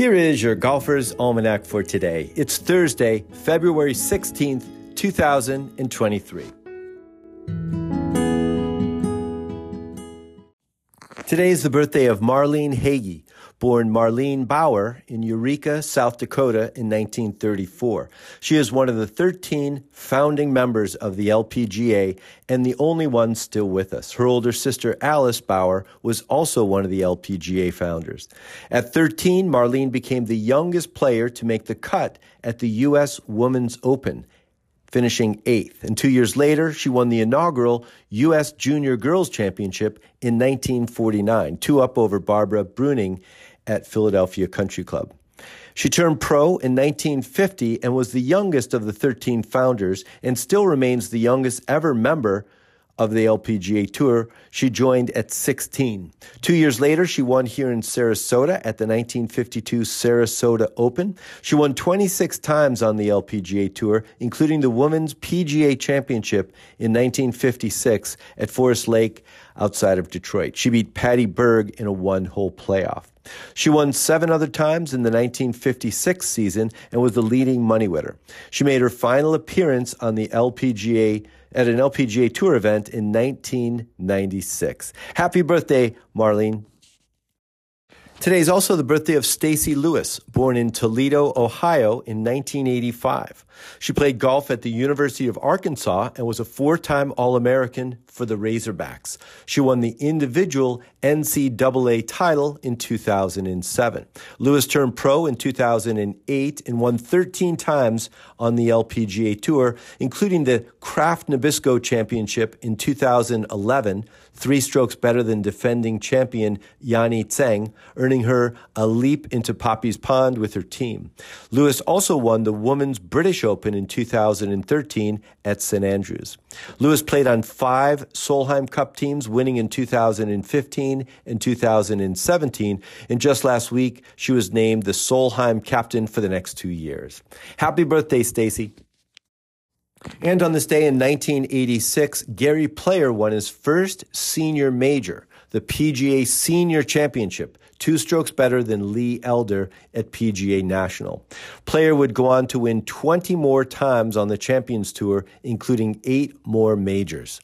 Here is your Golfer's Almanac for today. It's Thursday, February 16th, 2023. Today is the birthday of Marlene Hagge, born Marlene Bauer in Eureka, South Dakota in 1934. She is one of the 13 founding members of the LPGA and the only one still with us. Her older sister Alice Bauer was also one of the LPGA founders. At 13, Marlene became the youngest player to make the cut at the U.S. Women's Open finishing eighth. And two years later, she won the inaugural U.S. Junior Girls Championship in 1949, two up over Barbara Bruning at Philadelphia Country Club. She turned pro in 1950 and was the youngest of the 13 founders and still remains the youngest ever member of the LPGA Tour. She joined at 16. Two years later, she won here in Sarasota at the 1952 Sarasota Open. She won 26 times on the LPGA Tour, including the Women's PGA Championship in 1956 at Forest Lake outside of Detroit. She beat Patty Berg in a one hole playoff. She won seven other times in the 1956 season and was the leading money winner. She made her final appearance on the LPGA at an LPGA Tour event in 1996. Happy birthday, Marlene. Today is also the birthday of Stacy Lewis, born in Toledo, Ohio in 1985. She played golf at the University of Arkansas and was a four-time All-American for the Razorbacks. She won the individual NCAA title in 2007. Lewis turned pro in 2008 and won 13 times on the LPGA Tour, including the Kraft Nabisco Championship in 2011, three strokes better than defending champion Yani Tseng, earning her a leap into Poppy's Pond with her team. Lewis also won the Women's British Open in 2013 at St Andrews. Lewis played on five Solheim Cup teams, winning in 2015 and 2017. And just last week, she was named the Solheim captain for the next two years. Happy birthday, Stacy. And on this day in 1986, Gary Player won his first senior major, the PGA Senior Championship, two strokes better than Lee Elder at PGA National. Player would go on to win 20 more times on the Champions Tour, including eight more majors.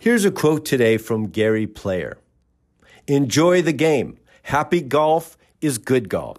Here's a quote today from Gary Player Enjoy the game. Happy golf is good golf.